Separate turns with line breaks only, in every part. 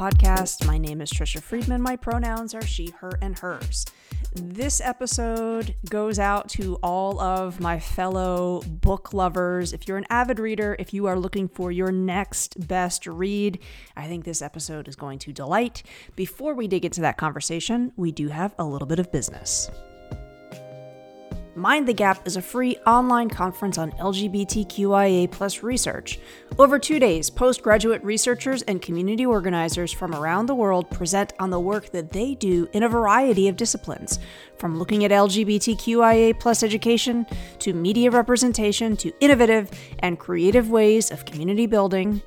podcast. My name is Trisha Friedman. My pronouns are she, her, and hers. This episode goes out to all of my fellow book lovers. If you're an avid reader, if you are looking for your next best read, I think this episode is going to delight. Before we dig into that conversation, we do have a little bit of business. Mind the Gap is a free online conference on LGBTQIA research. Over two days, postgraduate researchers and community organizers from around the world present on the work that they do in a variety of disciplines, from looking at LGBTQIA education to media representation to innovative and creative ways of community building,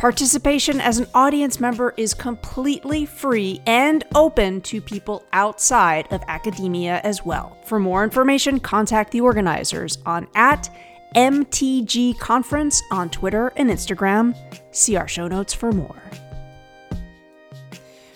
Participation as an audience member is completely free and open to people outside of academia as well. For more information, contact the organizers on at MTG Conference on Twitter and Instagram. See our show notes for more.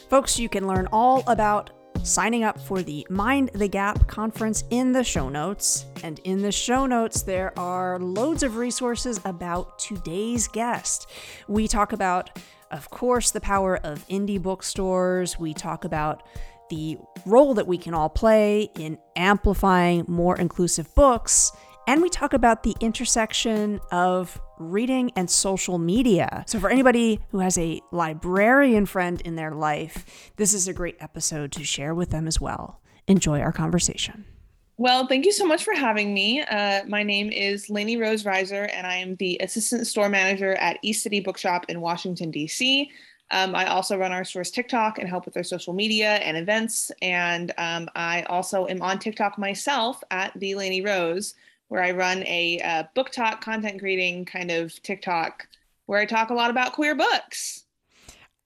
Folks, you can learn all about signing up for the Mind the Gap conference in the show notes. And in the show notes, there are loads of resources about today's guest. We talk about, of course, the power of indie bookstores. We talk about the role that we can all play in amplifying more inclusive books and we talk about the intersection of reading and social media. So, for anybody who has a librarian friend in their life, this is a great episode to share with them as well. Enjoy our conversation.
Well, thank you so much for having me. Uh, my name is Lainey Rose Reiser, and I am the assistant store manager at East City Bookshop in Washington, D.C. Um, I also run our store's TikTok and help with their social media and events. And um, I also am on TikTok myself at the Lainey Rose where I run a uh, book talk, content creating kind of TikTok where I talk a lot about queer books.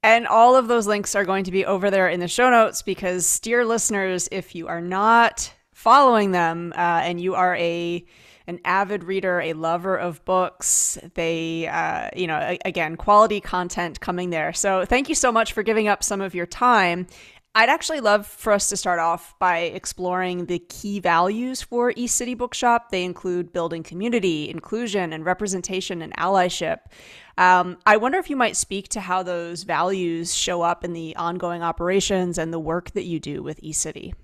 And all of those links are going to be over there in the show notes because, dear listeners, if you are not following them uh, and you are a an avid reader, a lover of books. They, uh, you know, again, quality content coming there. So thank you so much for giving up some of your time. I'd actually love for us to start off by exploring the key values for East City Bookshop. They include building community, inclusion, and representation and allyship. Um, I wonder if you might speak to how those values show up in the ongoing operations and the work that you do with East City.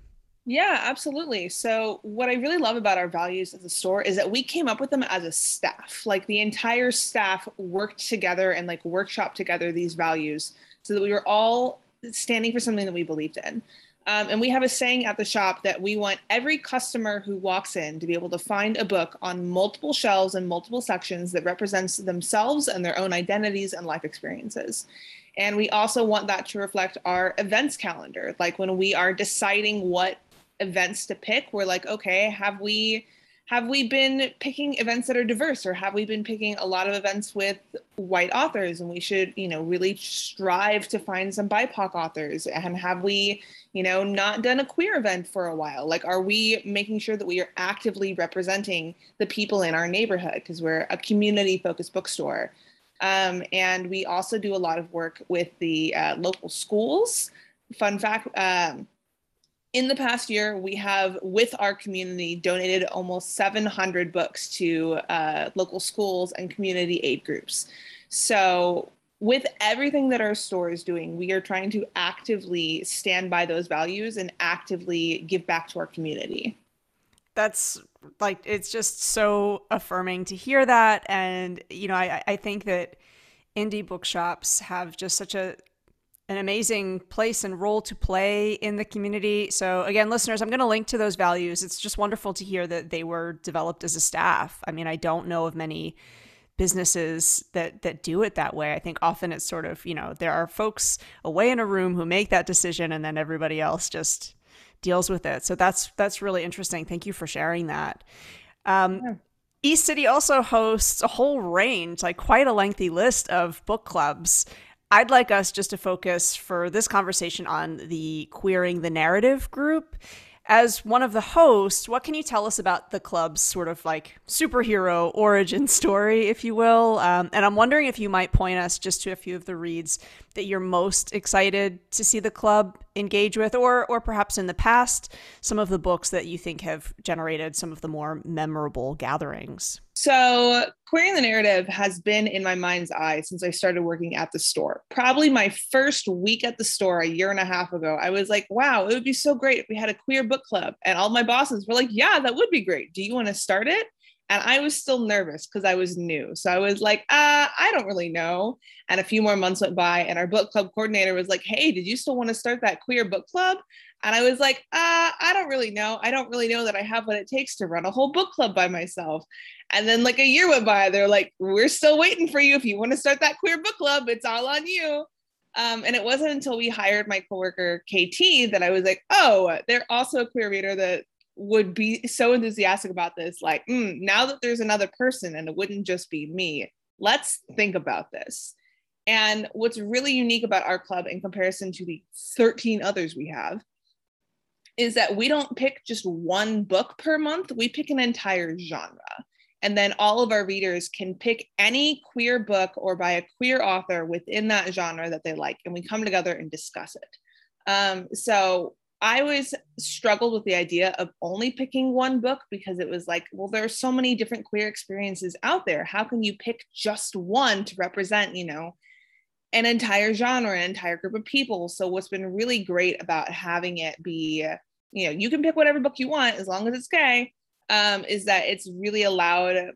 Yeah, absolutely. So, what I really love about our values at the store is that we came up with them as a staff. Like the entire staff worked together and like workshop together these values so that we were all standing for something that we believed in. Um, and we have a saying at the shop that we want every customer who walks in to be able to find a book on multiple shelves and multiple sections that represents themselves and their own identities and life experiences. And we also want that to reflect our events calendar. Like when we are deciding what events to pick, we're like, okay, have we have we been picking events that are diverse or have we been picking a lot of events with white authors? And we should you know really strive to find some bipoc authors. And have we you know not done a queer event for a while? Like are we making sure that we are actively representing the people in our neighborhood? Because we're a community focused bookstore. Um, and we also do a lot of work with the uh, local schools. Fun fact um, in the past year, we have, with our community, donated almost 700 books to uh, local schools and community aid groups. So, with everything that our store is doing, we are trying to actively stand by those values and actively give back to our community.
That's like, it's just so affirming to hear that. And, you know, I, I think that indie bookshops have just such a an amazing place and role to play in the community. So, again, listeners, I'm going to link to those values. It's just wonderful to hear that they were developed as a staff. I mean, I don't know of many businesses that that do it that way. I think often it's sort of, you know, there are folks away in a room who make that decision and then everybody else just deals with it. So that's that's really interesting. Thank you for sharing that. Um, yeah. East City also hosts a whole range, like quite a lengthy list of book clubs. I'd like us just to focus for this conversation on the Queering the Narrative group. As one of the hosts, what can you tell us about the club's sort of like superhero origin story, if you will? Um, and I'm wondering if you might point us just to a few of the reads that you're most excited to see the club engage with or or perhaps in the past some of the books that you think have generated some of the more memorable gatherings?
So queering the narrative has been in my mind's eye since i started working at the store. Probably my first week at the store a year and a half ago i was like wow it would be so great if we had a queer book club. And all my bosses were like yeah that would be great. Do you want to start it and I was still nervous because I was new. So I was like, uh, I don't really know. And a few more months went by, and our book club coordinator was like, Hey, did you still want to start that queer book club? And I was like, uh, I don't really know. I don't really know that I have what it takes to run a whole book club by myself. And then, like, a year went by. They're like, We're still waiting for you. If you want to start that queer book club, it's all on you. Um, and it wasn't until we hired my coworker KT that I was like, oh, they're also a queer reader that would be so enthusiastic about this like mm, now that there's another person and it wouldn't just be me let's think about this. And what's really unique about our club in comparison to the 13 others we have is that we don't pick just one book per month we pick an entire genre. And then all of our readers can pick any queer book or by a queer author within that genre that they like and we come together and discuss it. Um, so I always struggled with the idea of only picking one book because it was like, well, there are so many different queer experiences out there. How can you pick just one to represent, you know, an entire genre, an entire group of people? So, what's been really great about having it be, you know, you can pick whatever book you want as long as it's gay, um, is that it's really allowed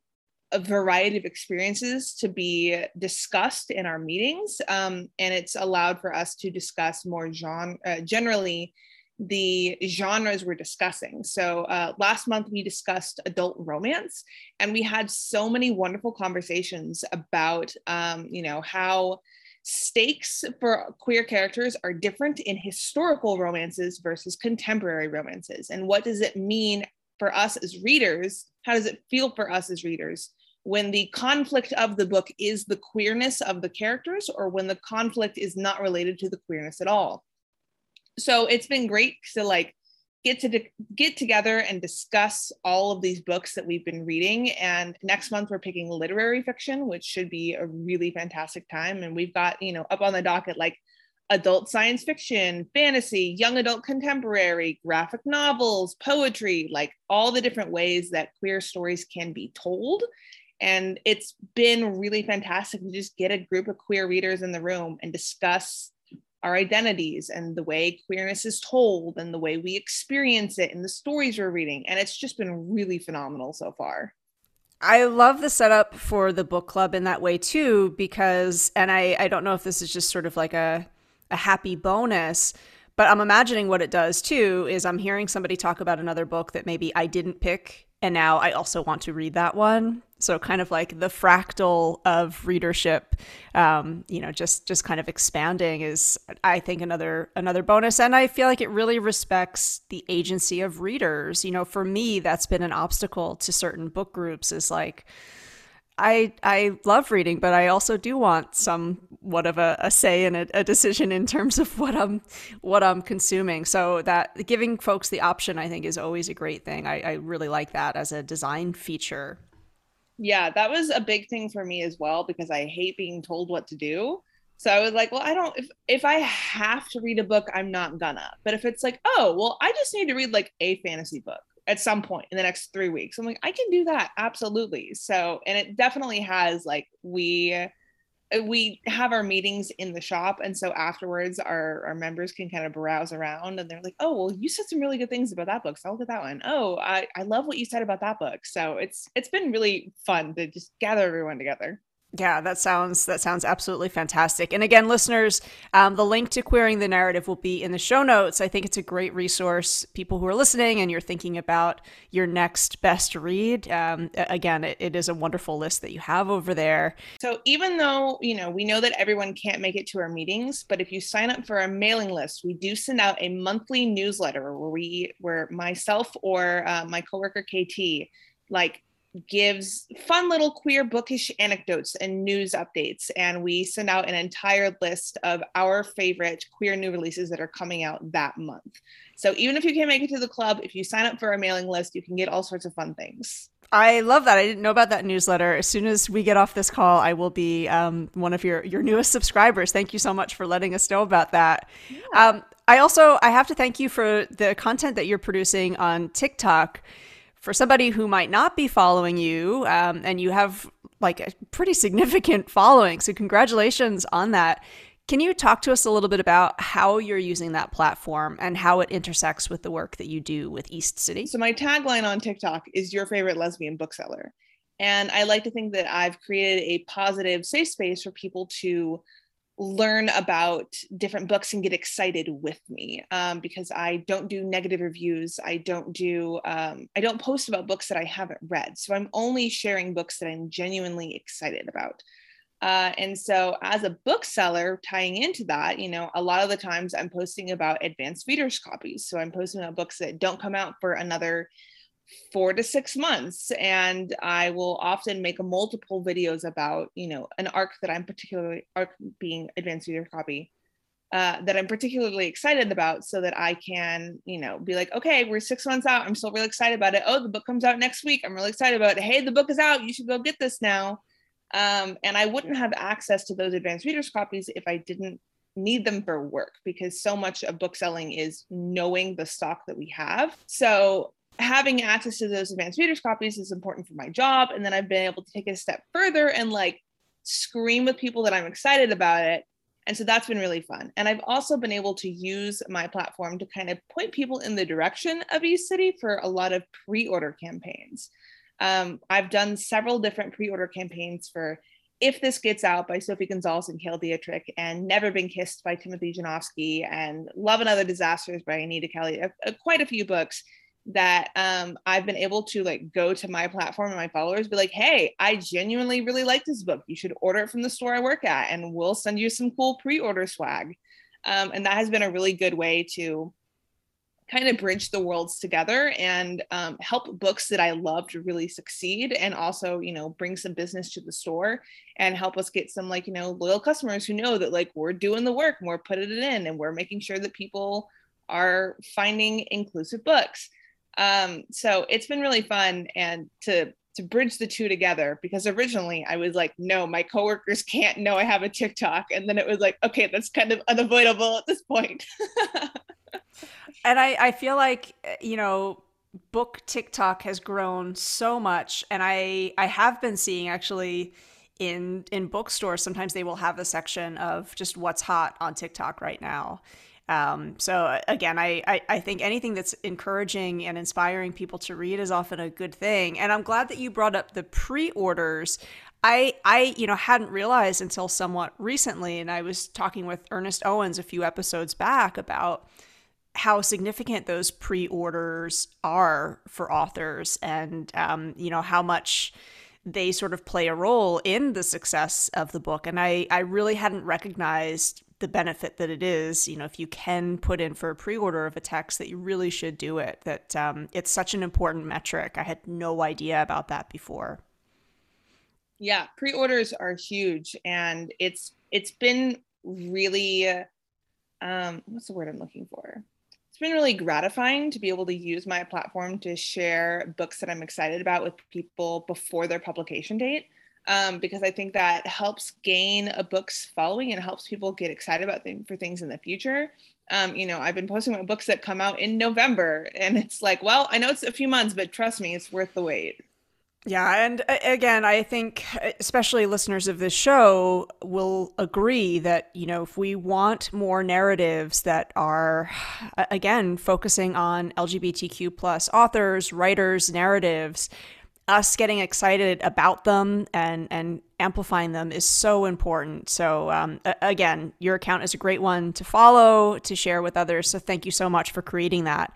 a variety of experiences to be discussed in our meetings. Um, and it's allowed for us to discuss more genre, uh, generally the genres we're discussing. So uh, last month we discussed adult romance, and we had so many wonderful conversations about, um, you know, how stakes for queer characters are different in historical romances versus contemporary romances, and what does it mean for us as readers? How does it feel for us as readers? when the conflict of the book is the queerness of the characters or when the conflict is not related to the queerness at all so it's been great to like get to get together and discuss all of these books that we've been reading. And next month we're picking literary fiction which should be a really fantastic time. And we've got you know up on the docket like adult science fiction fantasy young adult contemporary graphic novels poetry like all the different ways that queer stories can be told. And it's been really fantastic to just get a group of queer readers in the room and discuss our identities and the way queerness is told and the way we experience it and the stories we're reading. And it's just been really phenomenal so far.
I love the setup for the book club in that way too, because, and I, I don't know if this is just sort of like a, a happy bonus, but I'm imagining what it does too is I'm hearing somebody talk about another book that maybe I didn't pick and now I also want to read that one. So kind of like the fractal of readership, um, you know, just just kind of expanding is, I think, another another bonus. And I feel like it really respects the agency of readers. You know, for me, that's been an obstacle to certain book groups. Is like I I love reading, but I also do want somewhat of a, a say in a, a, decision in terms of what I'm what I'm consuming. So that giving folks the option, I think, is always a great thing. I, I really like that as a design feature.
Yeah, that was a big thing for me as well because I hate being told what to do. So I was like, well, I don't if if I have to read a book, I'm not gonna. But if it's like, oh, well, I just need to read like a fantasy book at some point in the next three weeks. I'm like, I can do that. Absolutely. So, and it definitely has like, we, we have our meetings in the shop. And so afterwards our, our members can kind of browse around and they're like, oh, well, you said some really good things about that book. So I'll look at that one. Oh, I, I love what you said about that book. So it's, it's been really fun to just gather everyone together.
Yeah, that sounds that sounds absolutely fantastic. And again, listeners, um, the link to queering the narrative will be in the show notes. I think it's a great resource. People who are listening and you're thinking about your next best read, um, again, it, it is a wonderful list that you have over there.
So even though you know we know that everyone can't make it to our meetings, but if you sign up for our mailing list, we do send out a monthly newsletter where we, where myself or uh, my coworker KT, like gives fun little queer bookish anecdotes and news updates. And we send out an entire list of our favorite queer new releases that are coming out that month. So even if you can't make it to the club, if you sign up for our mailing list, you can get all sorts of fun things.
I love that. I didn't know about that newsletter. As soon as we get off this call, I will be um, one of your your newest subscribers. Thank you so much for letting us know about that. Yeah. Um, I also I have to thank you for the content that you're producing on TikTok. For somebody who might not be following you, um, and you have like a pretty significant following, so congratulations on that. Can you talk to us a little bit about how you're using that platform and how it intersects with the work that you do with East City?
So, my tagline on TikTok is your favorite lesbian bookseller. And I like to think that I've created a positive, safe space for people to learn about different books and get excited with me um, because I don't do negative reviews. I don't do, um, I don't post about books that I haven't read. So I'm only sharing books that I'm genuinely excited about. Uh, and so, as a bookseller, tying into that, you know, a lot of the times I'm posting about advanced readers copies. So, I'm posting about books that don't come out for another four to six months. And I will often make multiple videos about, you know, an arc that I'm particularly, arc being advanced reader copy, uh, that I'm particularly excited about so that I can, you know, be like, okay, we're six months out. I'm still really excited about it. Oh, the book comes out next week. I'm really excited about it. Hey, the book is out. You should go get this now um, and I wouldn't have access to those advanced readers copies if I didn't need them for work because so much of book selling is knowing the stock that we have. So having access to those advanced readers copies is important for my job. And then I've been able to take it a step further and like scream with people that I'm excited about it. And so that's been really fun. And I've also been able to use my platform to kind of point people in the direction of East City for a lot of pre order campaigns. Um, I've done several different pre-order campaigns for If This Gets Out by Sophie Gonzales and Cale Dietrich, and Never Been Kissed by Timothy Janovsky, and Love and Other Disasters by Anita Kelly. Quite a few books that um, I've been able to like go to my platform and my followers be like, hey, I genuinely really like this book. You should order it from the store I work at, and we'll send you some cool pre-order swag. Um, and that has been a really good way to kind of bridge the worlds together and um, help books that I love to really succeed and also, you know, bring some business to the store and help us get some like, you know, loyal customers who know that like we're doing the work and we're putting it in and we're making sure that people are finding inclusive books. Um, so it's been really fun and to to bridge the two together because originally I was like, no, my coworkers can't know I have a TikTok. And then it was like, okay, that's kind of unavoidable at this point.
and I, I feel like, you know, book TikTok has grown so much. And I, I have been seeing actually in, in bookstores, sometimes they will have a section of just what's hot on TikTok right now. Um, so again, I, I, I think anything that's encouraging and inspiring people to read is often a good thing. And I'm glad that you brought up the pre-orders. I I you know hadn't realized until somewhat recently, and I was talking with Ernest Owens a few episodes back about how significant those pre-orders are for authors, and um, you know how much they sort of play a role in the success of the book. And I I really hadn't recognized the benefit that it is. You know, if you can put in for a pre-order of a text, that you really should do it. That um, it's such an important metric. I had no idea about that before.
Yeah, pre-orders are huge, and it's it's been really um, what's the word I'm looking for? It's been really gratifying to be able to use my platform to share books that I'm excited about with people before their publication date. Um, because I think that helps gain a book's following and helps people get excited about things for things in the future. Um, you know, I've been posting my books that come out in November, and it's like, well, I know it's a few months, but trust me, it's worth the wait.
Yeah, and uh, again, I think especially listeners of this show will agree that, you know, if we want more narratives that are again focusing on LGBTQ plus authors, writers, narratives, us getting excited about them and and amplifying them is so important. So um, again, your account is a great one to follow to share with others. So thank you so much for creating that.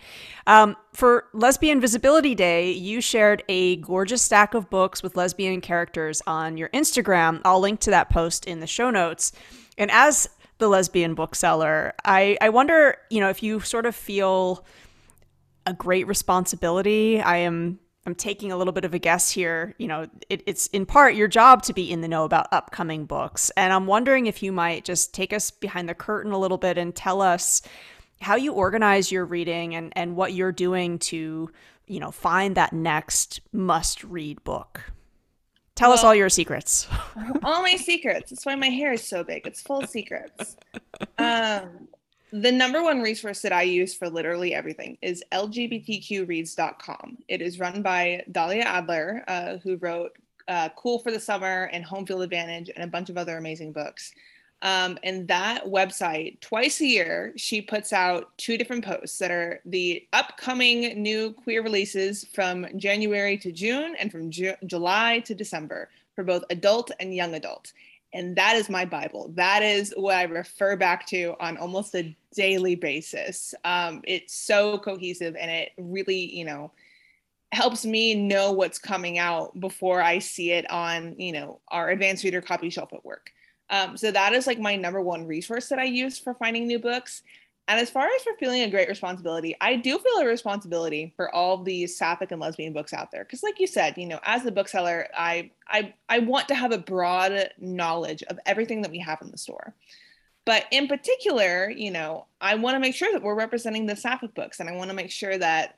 Um, for Lesbian Visibility Day, you shared a gorgeous stack of books with lesbian characters on your Instagram. I'll link to that post in the show notes. And as the lesbian bookseller, I I wonder, you know, if you sort of feel a great responsibility. I am I'm taking a little bit of a guess here. You know, it, it's in part your job to be in the know about upcoming books. And I'm wondering if you might just take us behind the curtain a little bit and tell us how you organize your reading and, and what you're doing to you know, find that next must read book? Tell
Well-
us all your secrets.
all my secrets. That's why my hair is so big. It's full of secrets. Um, the number one resource that I use for literally everything is LGBTQreads.com. It is run by Dahlia Adler, uh, who wrote uh, Cool for the Summer and Home Field Advantage and a bunch of other amazing books. Um, and that website, twice a year, she puts out two different posts that are the upcoming new queer releases from January to June and from Ju- July to December for both adult and young adult. And that is my Bible. That is what I refer back to on almost a daily basis. Um, it's so cohesive and it really, you know, helps me know what's coming out before I see it on, you know, our advanced reader copy shelf at work. Um, so that is like my number one resource that I use for finding new books. And as far as for feeling a great responsibility, I do feel a responsibility for all these sapphic and lesbian books out there. Because, like you said, you know, as the bookseller, I I I want to have a broad knowledge of everything that we have in the store. But in particular, you know, I want to make sure that we're representing the sapphic books, and I want to make sure that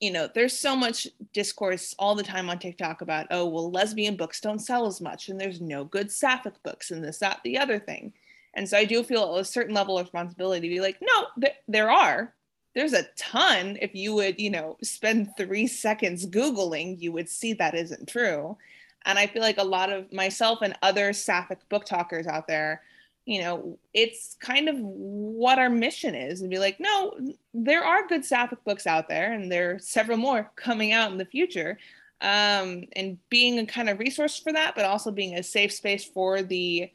you know, there's so much discourse all the time on TikTok about, oh, well, lesbian books don't sell as much, and there's no good sapphic books, and this, that, the other thing. And so I do feel a certain level of responsibility to be like, no, th- there are. There's a ton. If you would, you know, spend three seconds Googling, you would see that isn't true. And I feel like a lot of myself and other sapphic book talkers out there, you know, it's kind of what our mission is and be like, no, there are good sapphic books out there, and there are several more coming out in the future. Um, and being a kind of resource for that, but also being a safe space for the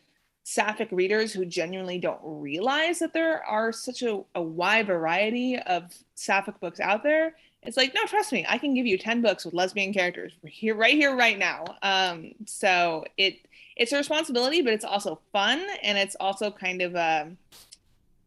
sapphic readers who genuinely don't realize that there are such a, a wide variety of sapphic books out there. It's like, no, trust me, I can give you 10 books with lesbian characters here, right here, right now. Um, so it it's a responsibility, but it's also fun and it's also kind of um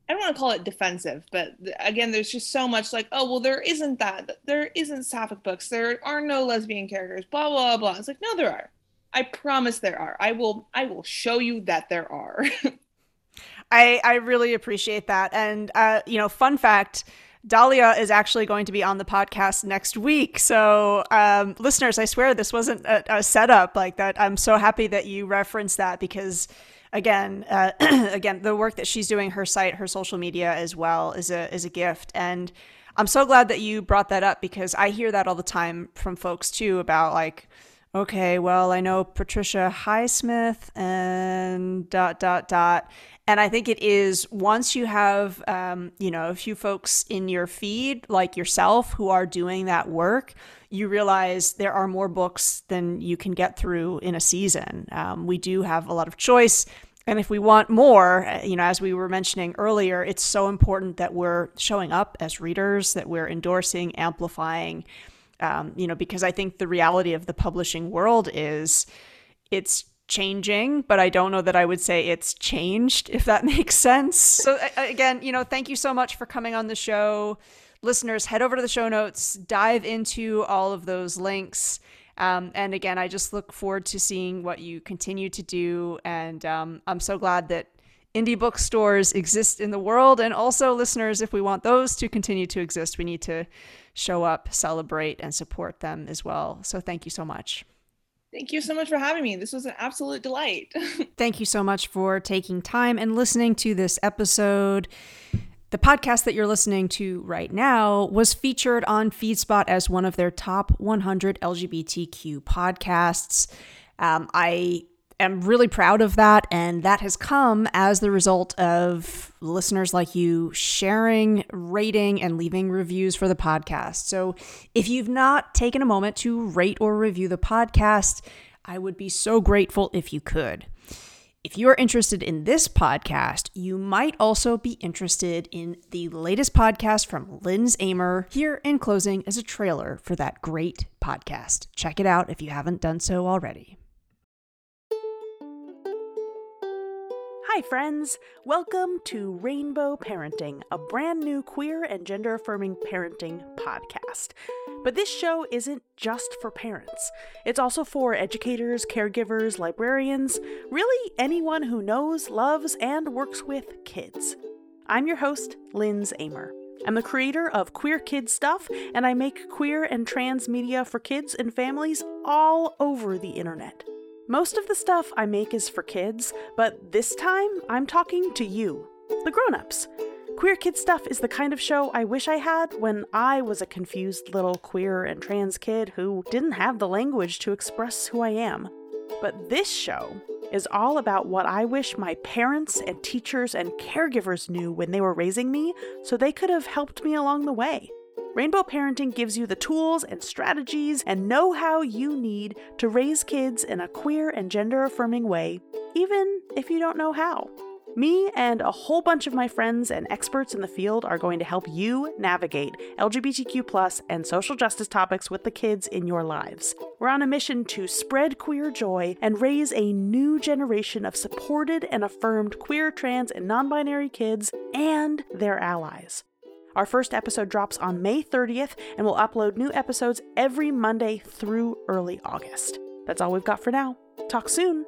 I don't want to call it defensive, but again, there's just so much like, oh, well, there isn't that. There isn't sapphic books. There are no lesbian characters. Blah blah blah. It's like, no, there are. I promise there are. I will. I will show you that there are.
I, I really appreciate that. And, uh, you know, fun fact Dahlia is actually going to be on the podcast next week. So, um, listeners, I swear this wasn't a, a setup like that. I'm so happy that you referenced that because, again, uh, again, the work that she's doing, her site, her social media as well, is a is a gift. And I'm so glad that you brought that up because I hear that all the time from folks too about like, okay, well, I know Patricia Highsmith and dot dot dot. And I think it is once you have, um, you know, a few folks in your feed like yourself who are doing that work, you realize there are more books than you can get through in a season. Um, we do have a lot of choice. And if we want more, uh, you know, as we were mentioning earlier, it's so important that we're showing up as readers, that we're endorsing, amplifying, um, you know, because I think the reality of the publishing world is it's changing, but I don't know that I would say it's changed, if that makes sense. So, again, you know, thank you so much for coming on the show. Listeners, head over to the show notes, dive into all of those links. Um, and again, I just look forward to seeing what you continue to do. And um, I'm so glad that indie bookstores exist in the world. And also, listeners, if we want those to continue to exist, we need to show up, celebrate, and support them as well. So, thank you so much.
Thank you so much for having me. This was an absolute delight.
Thank you so much for taking time and listening to this episode. The podcast that you're listening to right now was featured on FeedSpot as one of their top 100 LGBTQ podcasts. Um, I am really proud of that, and that has come as the result of listeners like you sharing, rating, and leaving reviews for the podcast. So if you've not taken a moment to rate or review the podcast, I would be so grateful if you could. If you are interested in this podcast, you might also be interested in the latest podcast from Linz Amer. Here in closing is a trailer for that great podcast. Check it out if you haven't done so already.
Hi, friends. Welcome to Rainbow Parenting, a brand new queer and gender affirming parenting podcast. But this show isn't just for parents, it's also for educators, caregivers, librarians, really anyone who knows, loves, and works with kids. I'm your host, Linz Amer. I'm the creator of Queer Kid Stuff, and I make queer and trans media for kids and families all over the internet. Most of the stuff I make is for kids, but this time I'm talking to you, the grown-ups. Queer Kid Stuff is the kind of show I wish I had when I was a confused little queer and trans kid who didn't have the language to express who I am. But this show is all about what I wish my parents and teachers and caregivers knew when they were raising me so they could have helped me along the way. Rainbow Parenting gives you the tools and strategies and know how you need to raise kids in a queer and gender affirming way, even if you don't know how. Me and a whole bunch of my friends and experts in the field are going to help you navigate LGBTQ and social justice topics with the kids in your lives. We're on a mission to spread queer joy and raise a new generation of supported and affirmed queer, trans, and non binary kids and their allies. Our first episode drops on May 30th, and we'll upload new episodes every Monday through early August. That's all we've got for now. Talk soon!